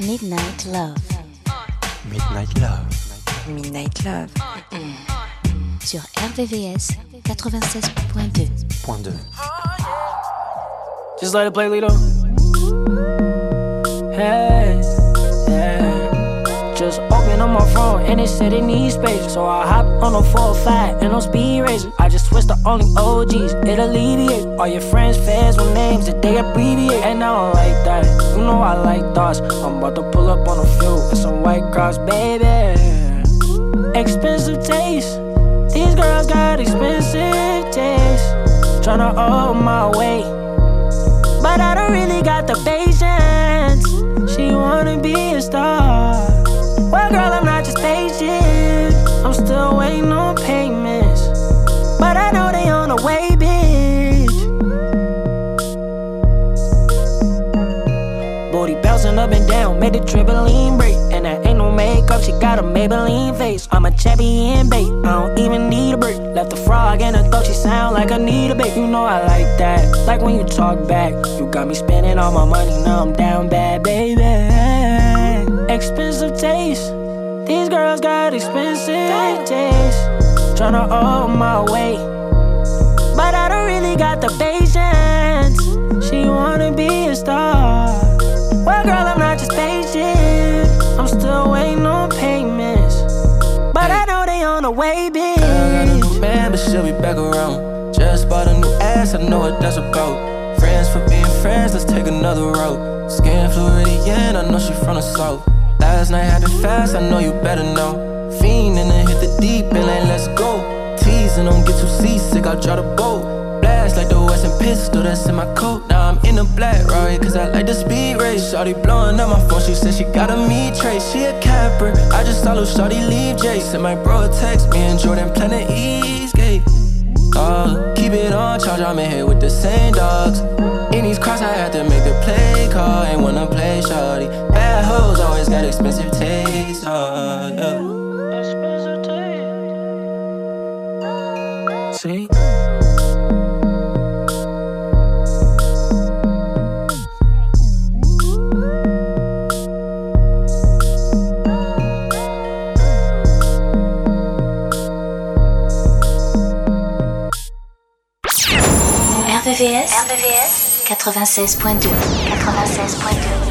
Midnight Love. Midnight Love. Midnight Love. Sur RVVS 96.2. Point 2. Just let it play, Lito. Hey, hey. Just open up my phone and it said it needs space. So I hop on a 405 and on speed racer. I just switched to only OGs, it alleviates All your friends, fans with names that they abbreviate. And I don't like that. You know I like thoughts. I'm about to pull up on a few and some white cross, baby. Expensive taste. These girls got expensive taste. Tryna hold my weight. But I don't really got the patience. She wanna be a star. Well, girl, I'm not just patient. I'm still waiting on payments. But I know they on the way, bitch. Booty bouncing up and down, made the trampoline break. And that ain't no makeup, she got a Maybelline face. I'm a champion babe. I don't even need a break. Left a frog in her throat, she sound like I need a bait. You know I like that, like when you talk back. You got me spending all my money, now I'm down bad, baby. Expensive taste, these girls got expensive taste. Tryna hold my weight, but I don't really got the patience. She wanna be a star. Well, girl, I'm not just patient. I'm still waiting on payments. But I know they on the way, bitch. Girl, got a new man, but she'll be back around. Just bought a new ass, I know what that's about. Friends for being friends, let's take another route. Skin Floridian, I know she from the south. Last night happened fast, I know you better know. Fiend and hit the deep and let's go. Teasing, don't get too seasick, I'll draw the boat. Blast like the Western pistol that's in my coat. Now I'm in the black Rari, cause I like the speed race. Shorty blowing up my phone, she said she got a me trace. She a capper, I just saw little Shorty leave Jason. My bro text me and Jordan planning Eastgate. Uh, keep it on charge, I'm in here with the same dogs. In these cross, I had to make the play call. Ain't wanna play shorty. Bad hoes always got expensive taste. Uh, yeah. See? RVVS 96.2. 96.2.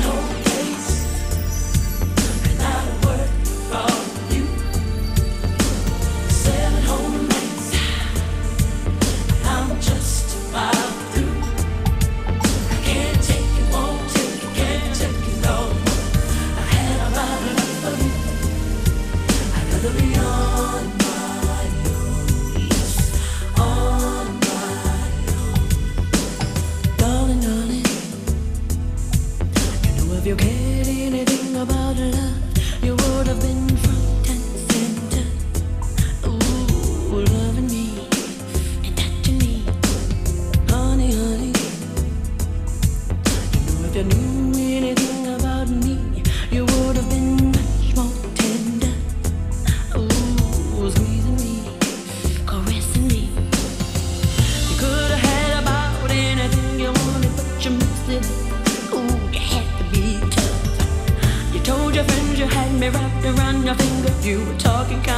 You were talking kinda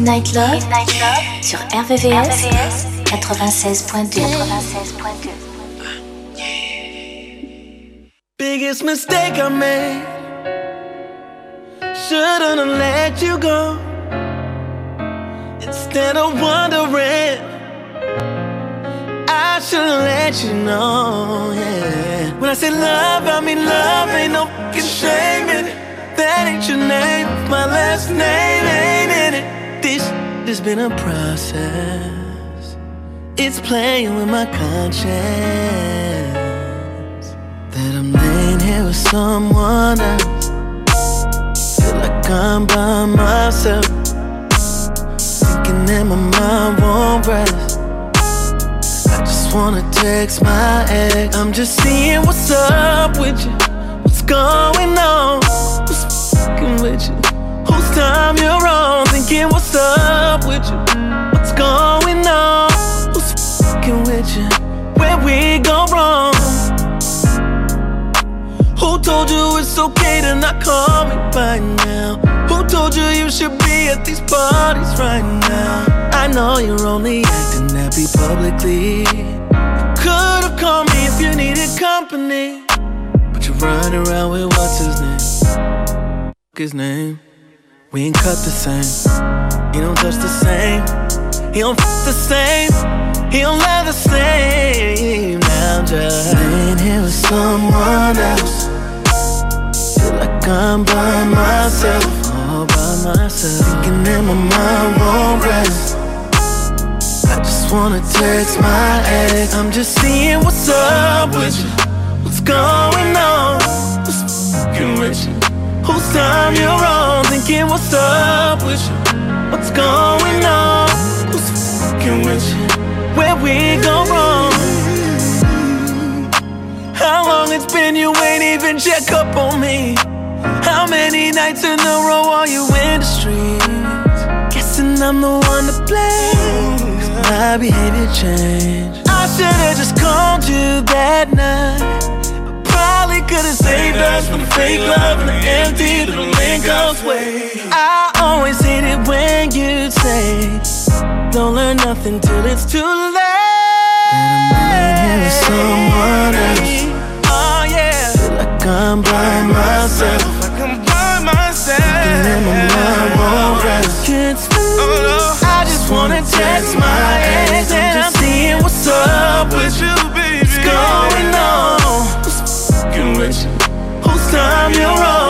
Midnight Love, sur RVVS, 96.2. Biggest mistake I made. Shouldn't have let you go. Instead of wondering, I should have let you know. Yeah. When I say love, I mean love. Ain't no fucking shame in it. That ain't your name. My last name ain't in it. Has been a process. It's playing with my conscience. That I'm laying here with someone else. Feel like I'm by myself. Thinking that my mind won't rest. I just wanna text my ex. I'm just seeing what's up with you. What's going on? What's fucking with you? Whose time you're on? Thinking what's up with you? What's going on? Who's fucking with you? Where we go wrong? Who told you it's okay to not call me by now? Who told you you should be at these parties right now? I know you're only acting happy publicly. You could've called me if you needed company. But you're running around with what's his name? His name. We ain't cut the same. He don't touch the same. He don't f the same. He don't love the same. Now I'm just laying here with someone else. Feel like I'm by myself, all by myself. Thinking that my mind won't rest. I just wanna text my ex. I'm just seeing what's up with you. What's going on? What's with you? Whose time you're on? Thinking what's up with you? What's going on? Who's fucking with you? Where we go wrong? How long it's been you ain't even check up on me? How many nights in a row are you in the streets? Guessing I'm the one to blame. my behavior changed. I should've just called you that night. Probably could've saved us from the fake love and the empty little link way. I always hate it when you say, Don't learn nothing till it's too late. I'm someone else. Oh yeah. Feel like I'm by myself. Like I'm by myself. And my mind won't rest. Can't oh, sleep. I just wanna text my ex and I'm seeing what's up with you, Whose time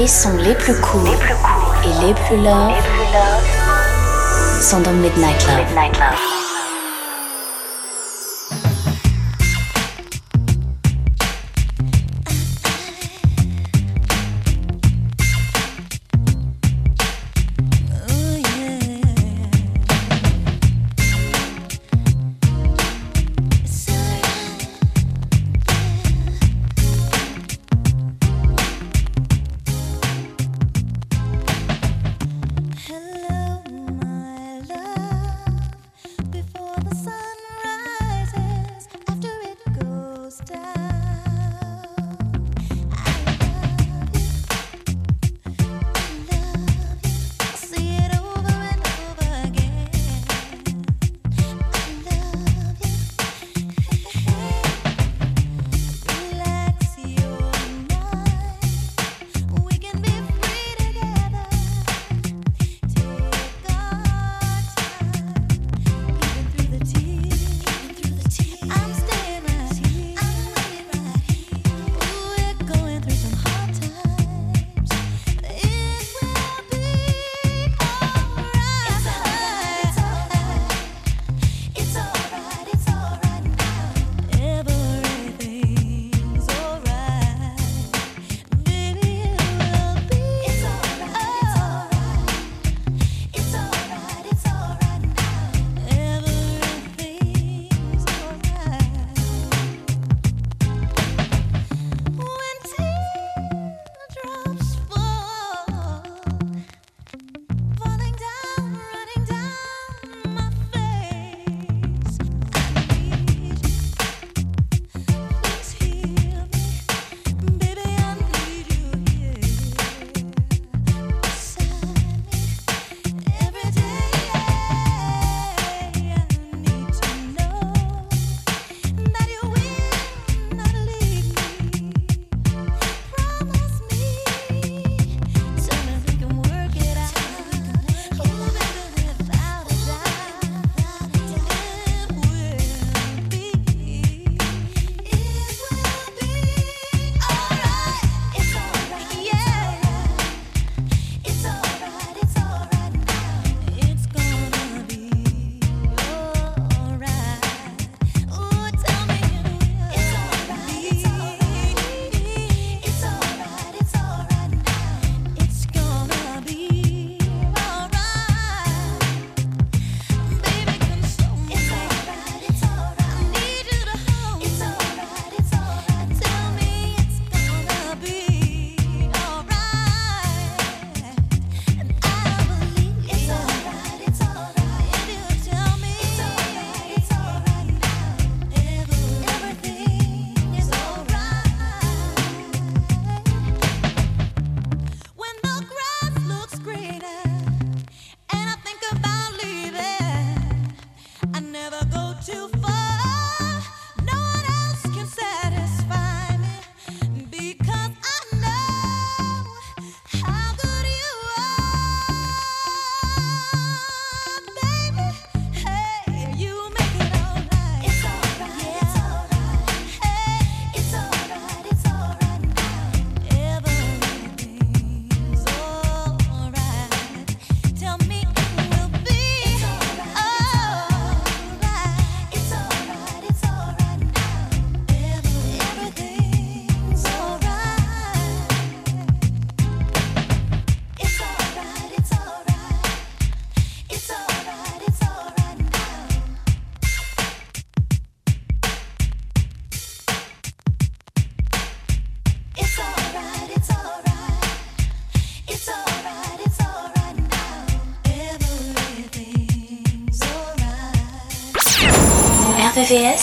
les sons les plus courts et les plus longs sont dans Midnight Love. Midnight Love.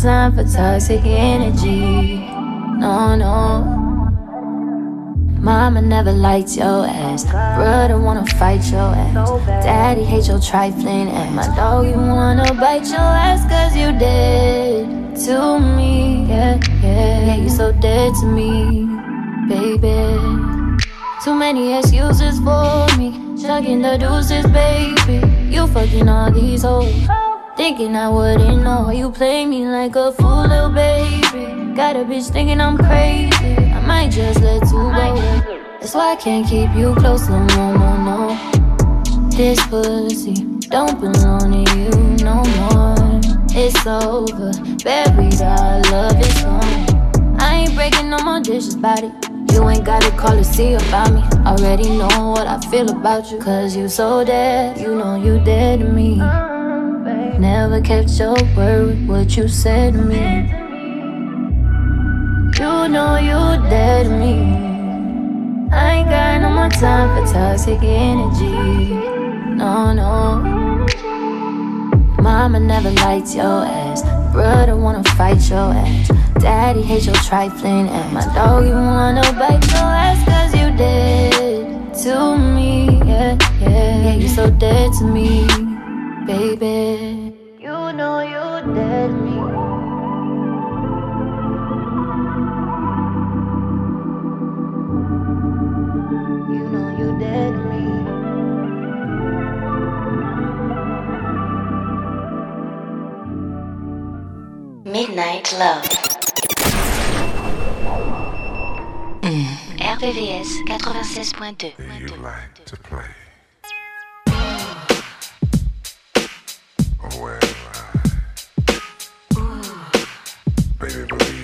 Time for toxic energy. No, no. Mama never liked your ass. Brother wanna fight your ass. Daddy hate your trifling ass. My dog, you wanna bite your ass cause you dead to me. Yeah, yeah, yeah, you so dead to me, baby. Too many excuses for me. Chugging the deuces, baby. You fucking all these hoes. Thinking I wouldn't know you play me like a fool, little baby. Got a bitch thinking I'm crazy. I might just let you go. That's why I can't keep you close, no, no, no, no. This pussy don't belong to you no more. It's over, buried, our love is gone. I ain't breaking no more dishes, body. You ain't gotta call to see about me. Already know what I feel about you. Cause you so dead, you know you dead to me. Never kept your word with what you said to me. You know you dead to me. I ain't got no more time for toxic energy. No, no. Mama never liked your ass. Brother wanna fight your ass. Daddy hate your trifling ass. My dog, you wanna bite your ass cause you dead to me. Yeah, yeah, yeah, you so dead to me, baby. You know you dead me. You know you dead to me. Midnight Love. Mm. RVVS 96.2 You like to play. Oh, baby,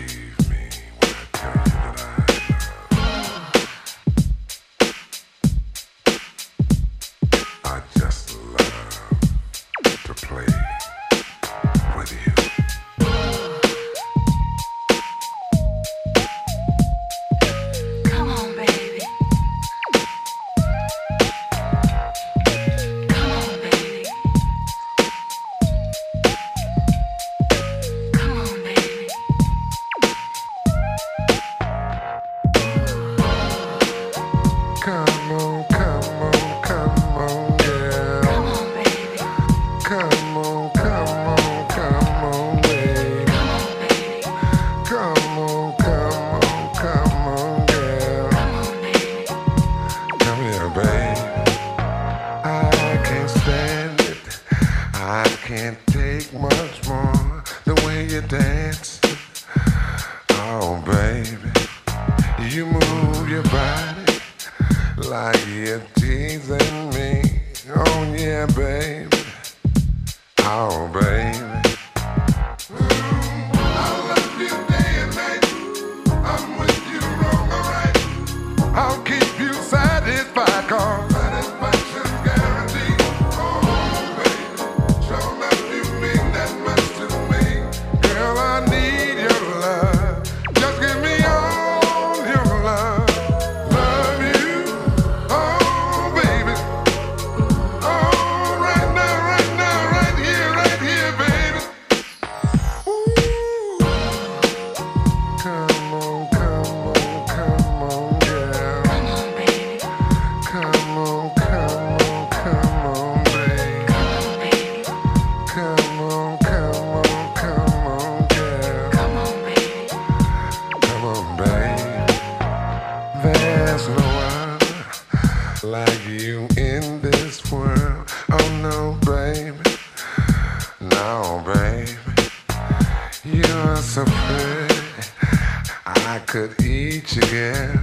yeah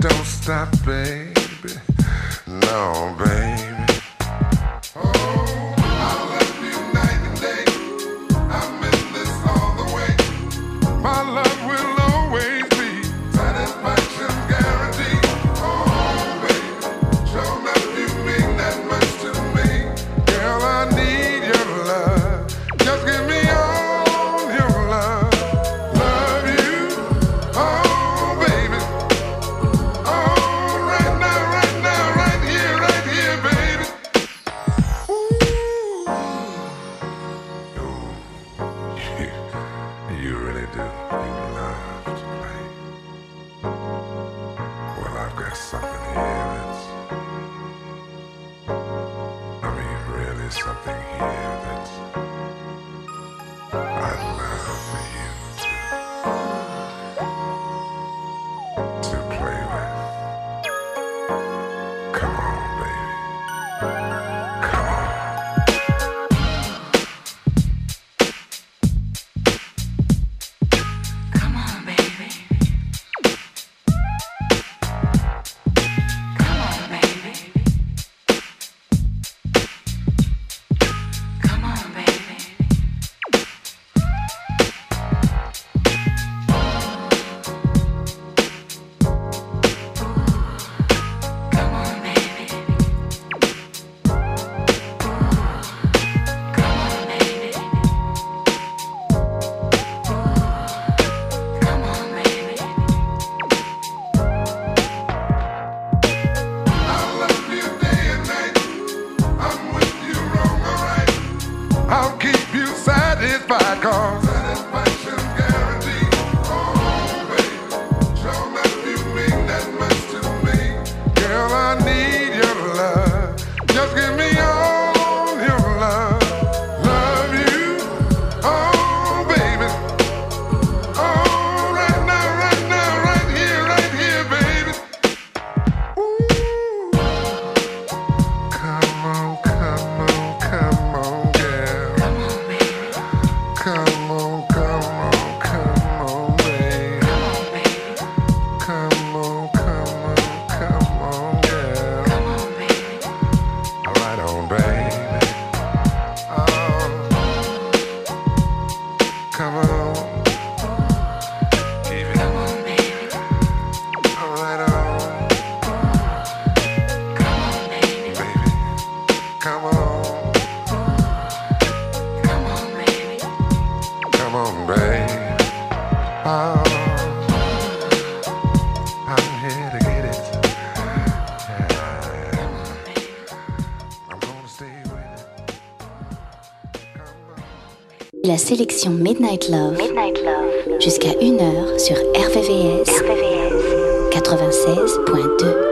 Don't stop, babe. sélection Midnight Love, jusqu'à 1h sur RVVS, RVVS. 96.2.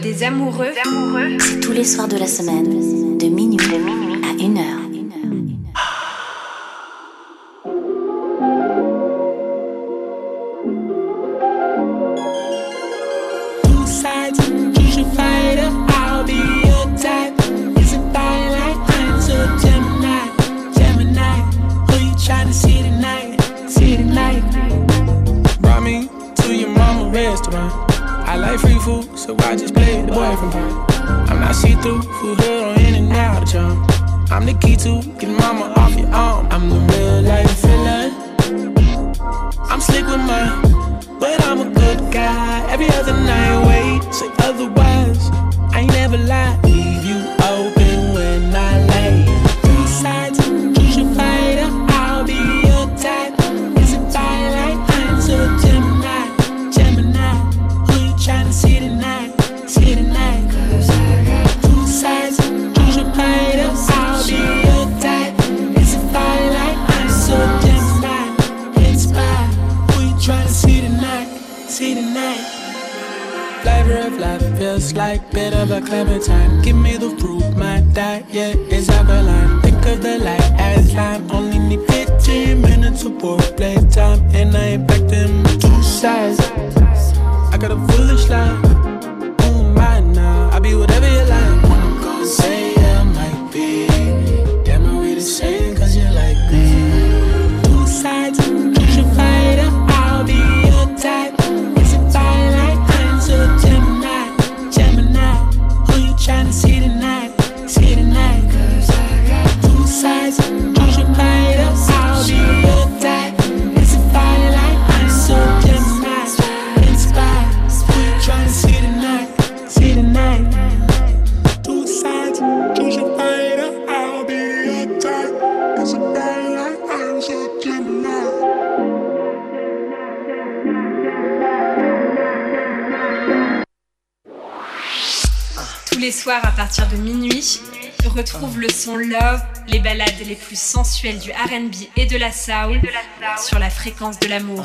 des amoureux, amoureux. c'est tous les soirs de la semaine. Tous les soirs à partir de minuit, retrouve le son Love, les balades les plus sensuelles du RB et de la soul sur la fréquence de l'amour.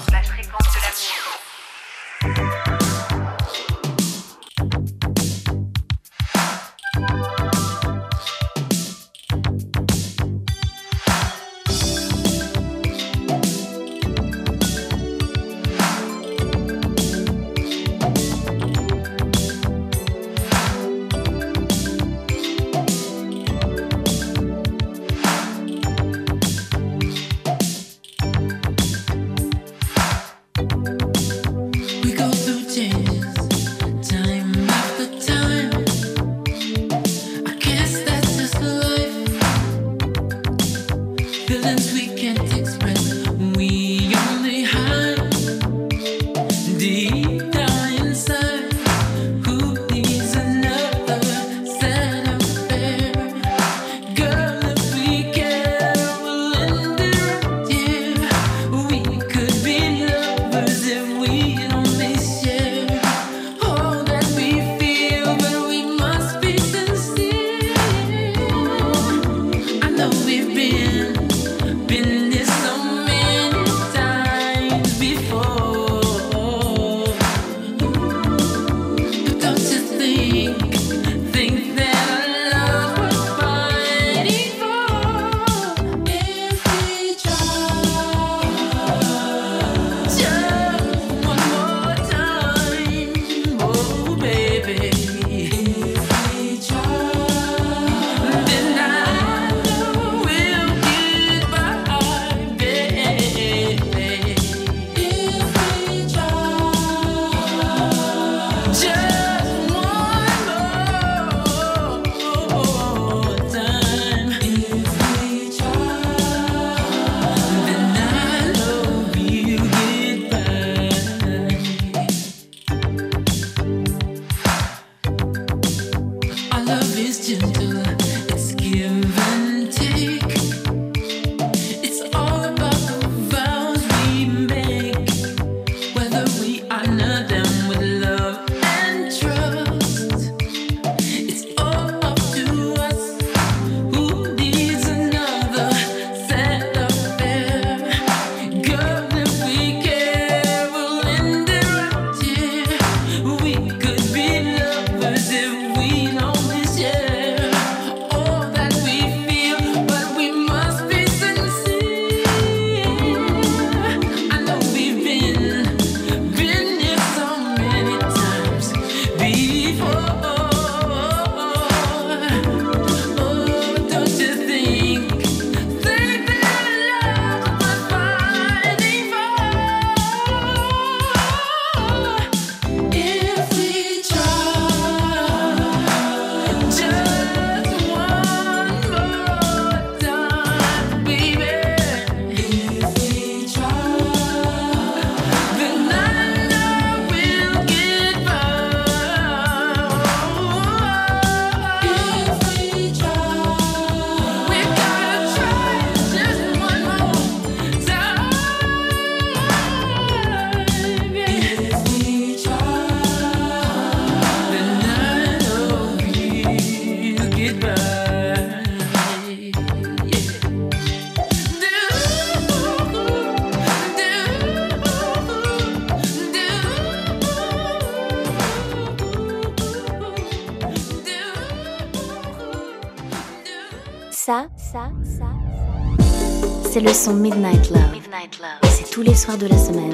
Le son Midnight Love. Midnight Love. C'est tous les soirs de la semaine,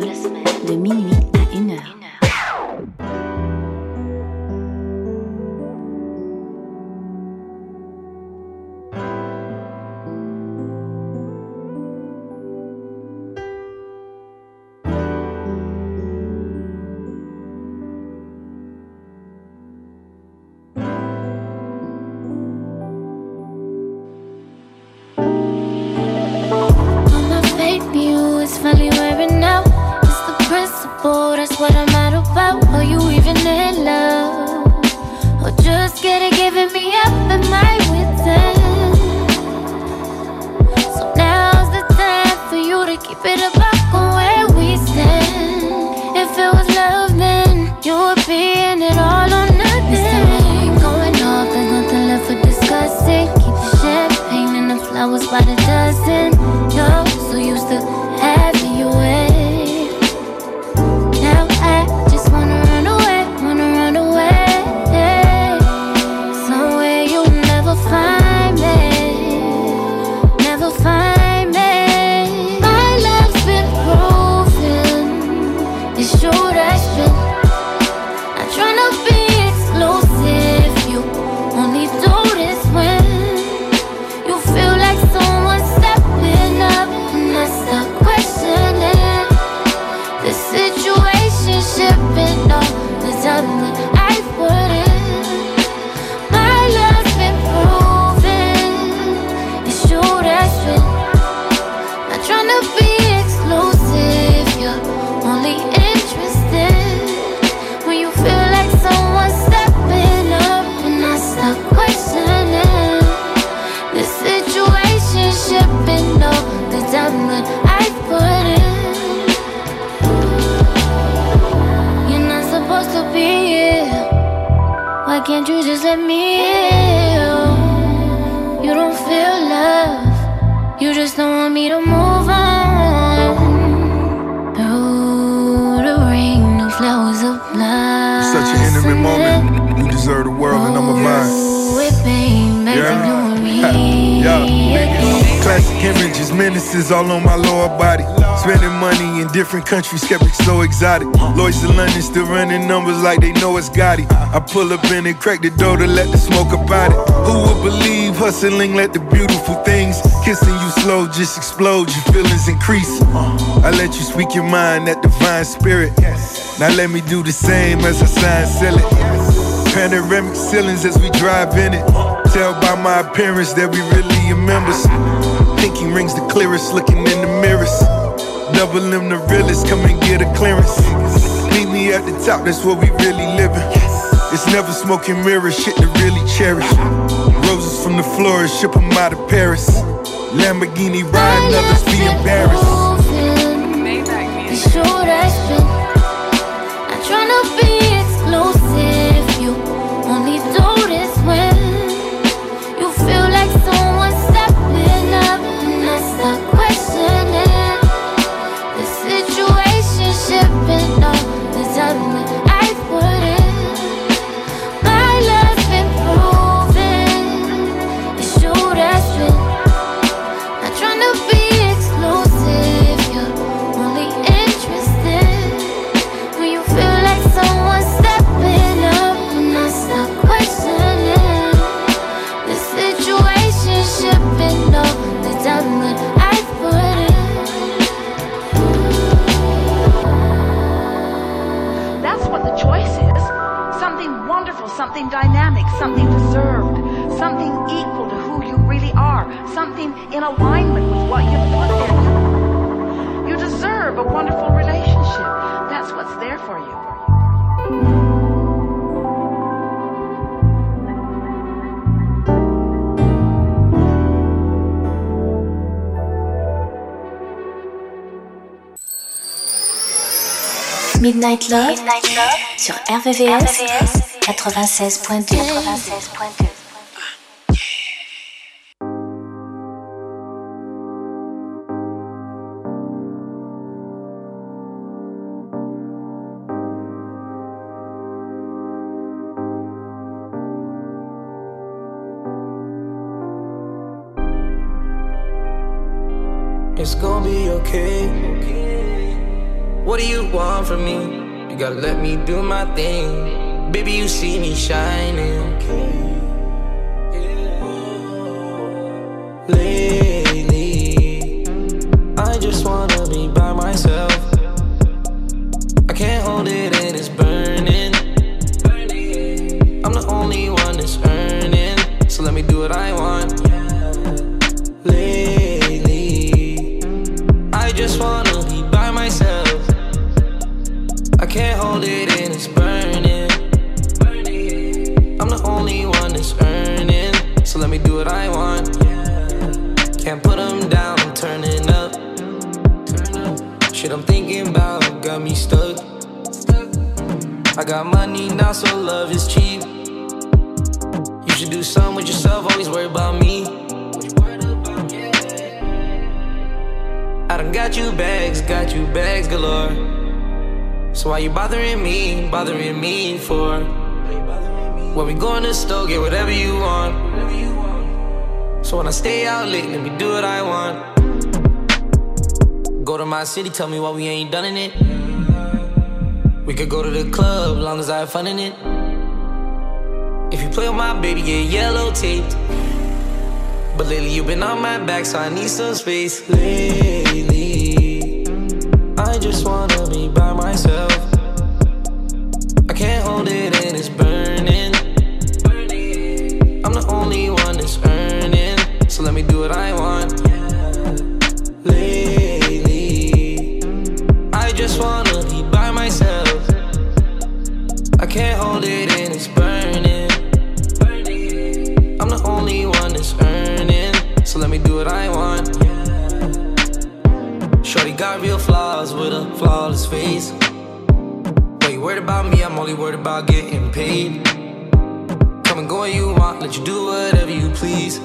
de minuit à kept it so exotic. Lloyds in London still running numbers like they know it's Gotti. I pull up in and crack the door to let the smoke about it. Who would believe hustling let the beautiful things kissing you slow just explode, your feelings increase. I let you speak your mind, that divine spirit. Now let me do the same as I sign, seal it. Panoramic ceilings as we drive in it. Tell by my appearance that we really are members. Pinky rings the clearest, looking in the mirrors. Double M the realest, come and get a clearance. Meet me at the top, that's where we really living. It's never smoking mirrors, shit to really cherish. Roses from the florist, ship 'em out of Paris. Lamborghini riding, others be embarrassed. It's true that's been. I'm tryna be exclusive. You only do something in alignment with what you in. You deserve a wonderful relationship. That's what's there for you. Midnight Love, Midnight Love sur RVVS, 96.2. 96.2. okay. What do you want from me? You gotta let me do my thing. Baby, you see me shining. City, tell me why we ain't done in it. We could go to the club, long as I have fun in it. If you play with my baby, get yellow taped. But lately you've been on my back, so I need some space. Lately, got real flaws with a flawless face. Wait, you worried about me? I'm only worried about getting paid. Come and go when you want, let you do whatever you please.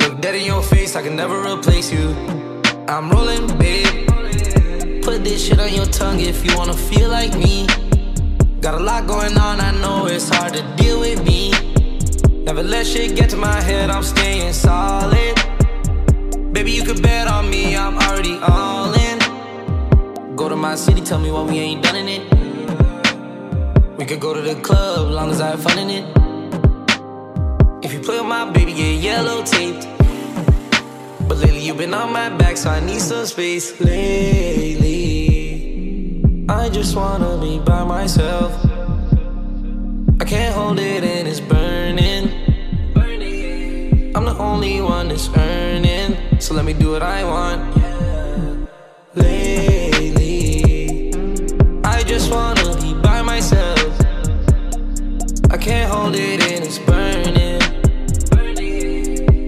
Look dead in your face, I can never replace you. I'm rolling, babe. Put this shit on your tongue if you wanna feel like me. Got a lot going on, I know it's hard to deal with me. Never let shit get to my head, I'm staying solid. Baby, you could bet on me, I'm already all in. Go to my city, tell me why we ain't done in it. We could go to the club, long as I have fun in it. If you play with my baby, get yellow taped. But lately you've been on my back, so I need some space. Lately, I just wanna be by myself. I can't hold it and it's burning. I'm the only one that's earning, so let me do what I want. Lately, I just wanna be by myself. I can't hold it and it's burning.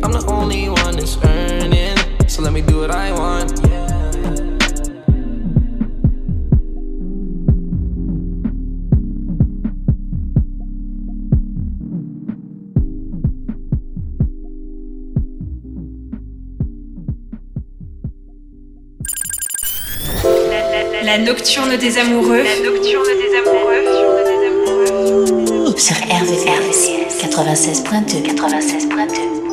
I'm the only one that's earning, so let me do what I want. La nocturne des amoureux. La nocturne des amoureux. Sur RVCS 96.2 96.2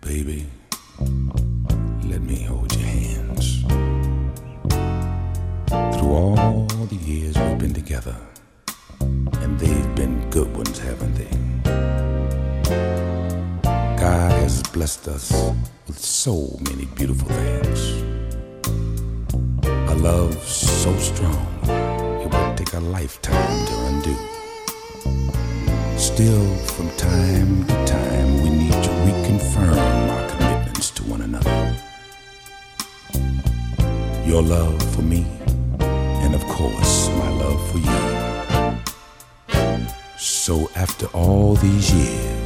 Baby, let me hold your hands. Through all the years we've been together, and they've been good ones, haven't they? Blessed us with so many beautiful things. A love so strong, it would take a lifetime to undo. Still, from time to time, we need to reconfirm our commitments to one another. Your love for me, and of course, my love for you. So, after all these years,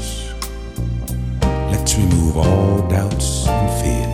all doubts and fears.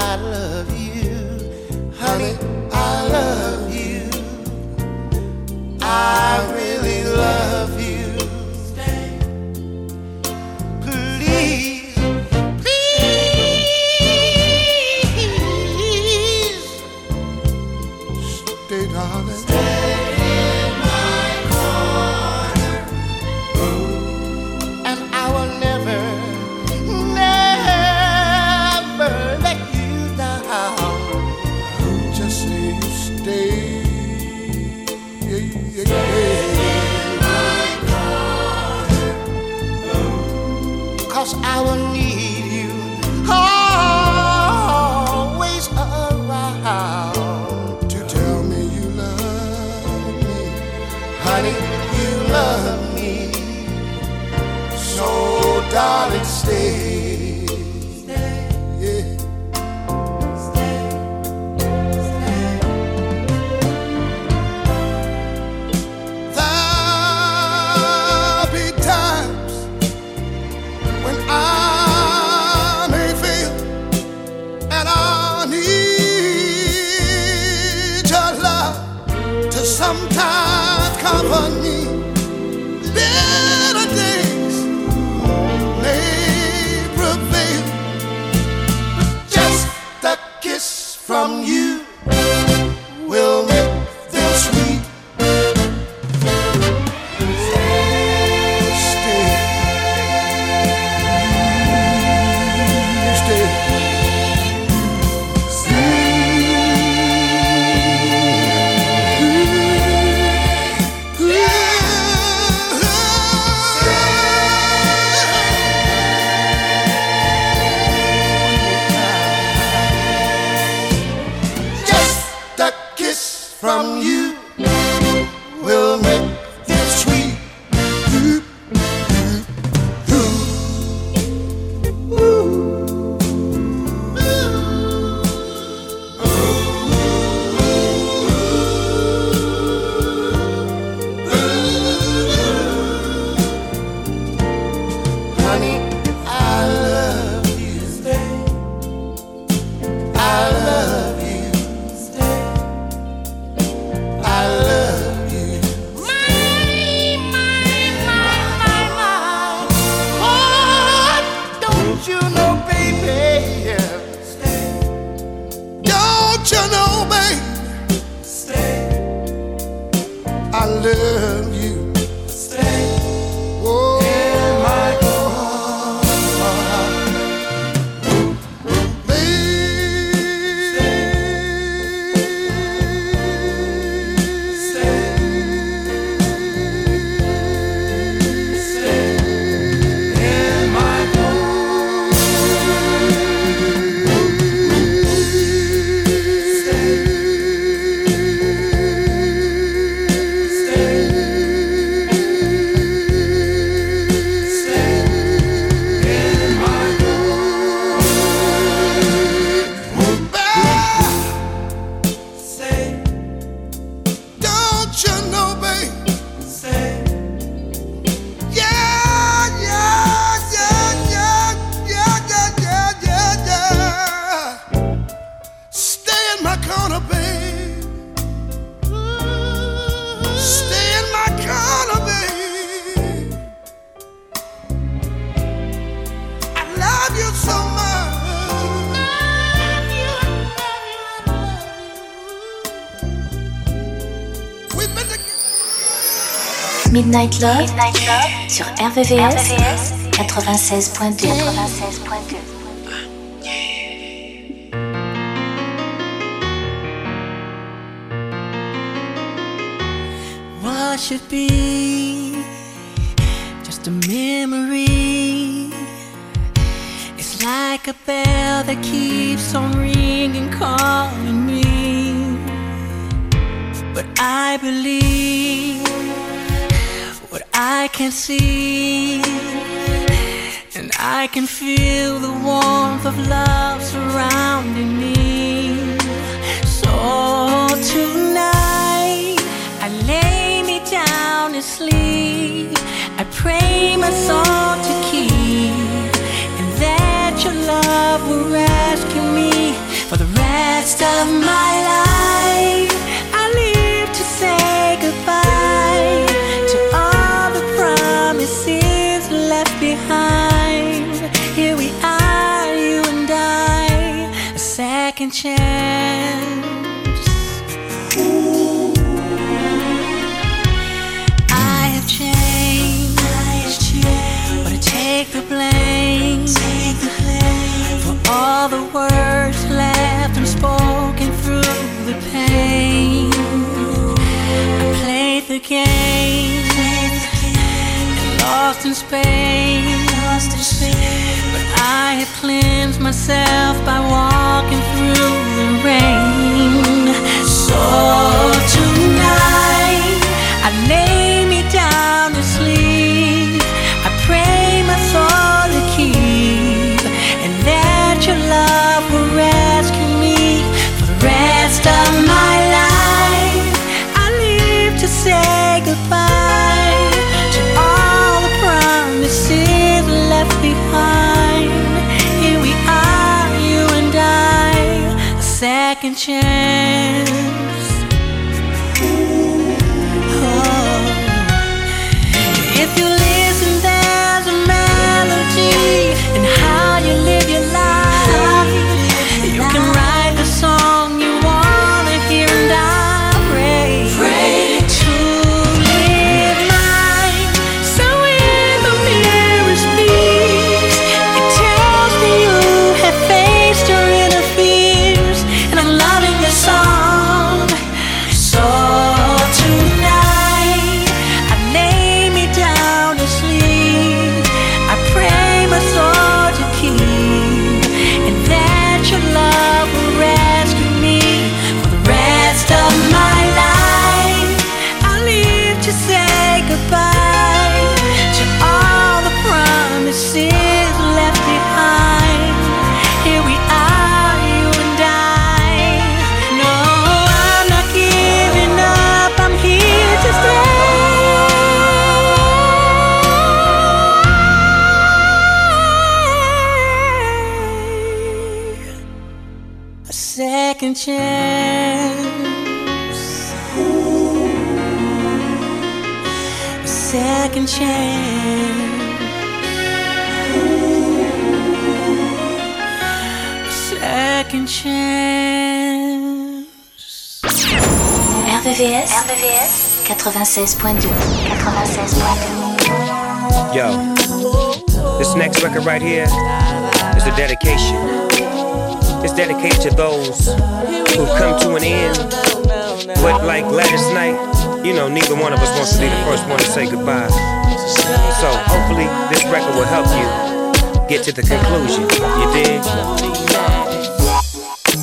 I love. Midnight Love, Midnight Love sur RVVS, RVVS 96.2. 96.2. What should be just a memory? It's like a bell that keeps on ringing, calling me. But I believe. I can see, and I can feel the warmth of love surrounding me. So tonight, I lay me down to sleep. I pray my soul to keep, and that your love will rescue me for the rest of my life. Lost in space, but I have cleansed myself by walking through the rain. So tonight, I lay me down A second chance. A second chance. A second chance. RVVS, RVVS 96.2 96.2 Yo, this next record right here is a dedication. It's dedicated to those who've come to an end. But like last night, you know, neither one of us wants to be the first one to say goodbye. So hopefully this record will help you get to the conclusion. You dig?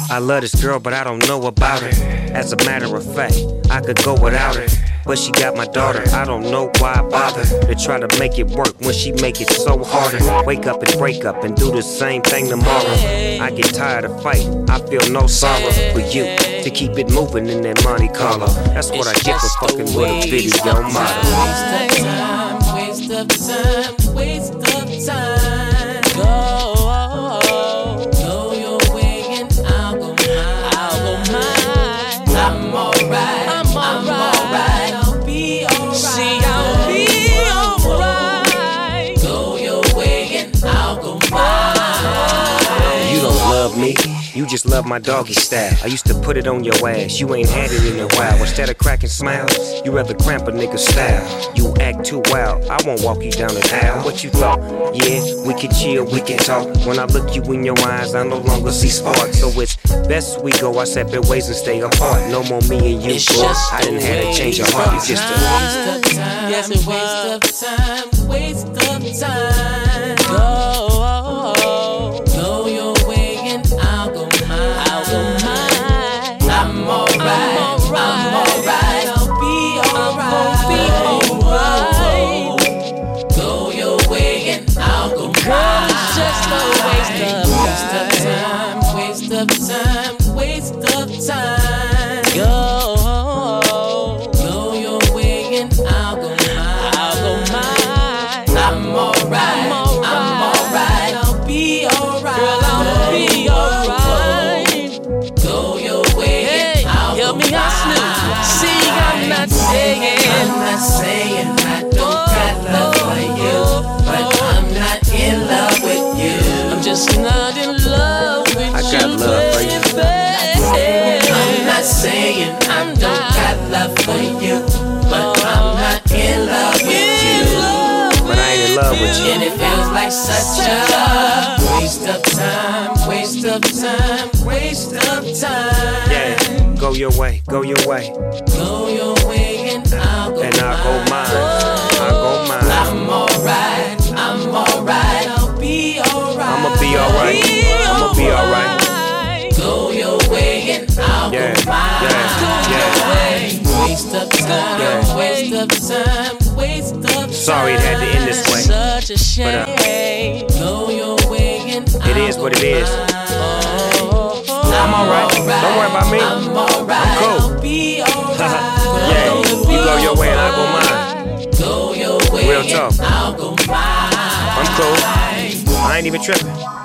I love this girl, but I don't know about her. As a matter of fact, I could go without her. But she got my daughter, I don't know why I bother to try to make it work when she make it so harder. Wake up and break up and do the same thing tomorrow. I get tired of fighting, I feel no sorrow for you to keep it moving in that Monte Carlo. That's what I get for fucking with a video model. Waste of time, waste of time. Just love my doggy style. I used to put it on your ass. You ain't had it in a while. Instead of cracking smiles, you rather cramp a nigga's style. You act too wild. I won't walk you down the aisle. What you thought? Yeah, we can chill, we can talk. When I look you in your eyes, I no longer see sparks. So it's best we go our separate ways and stay apart. No more me and you, It's boy. I didn't have to change your heart. You just a waste of time. Yes, a waste of time. Waste of time. Go, And it feels like such a waste of time, waste of time, waste of time. Yeah, go your way, go your way. Go your way and I'll go And I'll go mine. I'll go mine. I'm alright, I'm alright, I'll be alright. I'ma be alright. I'll Yeah, go mine. yeah, yeah. Waste of time, Yeah. waste of time, waste of time. Sorry it had to end this way. Such a shame. But, uh, Go your way and It is what it is. I'm alright. Don't worry about me. I'm alright. Cool. I'll be alright. Yeah, you go your way and I go mine. Go your way Real I'll go mine. I'm cool. I ain't even tripping.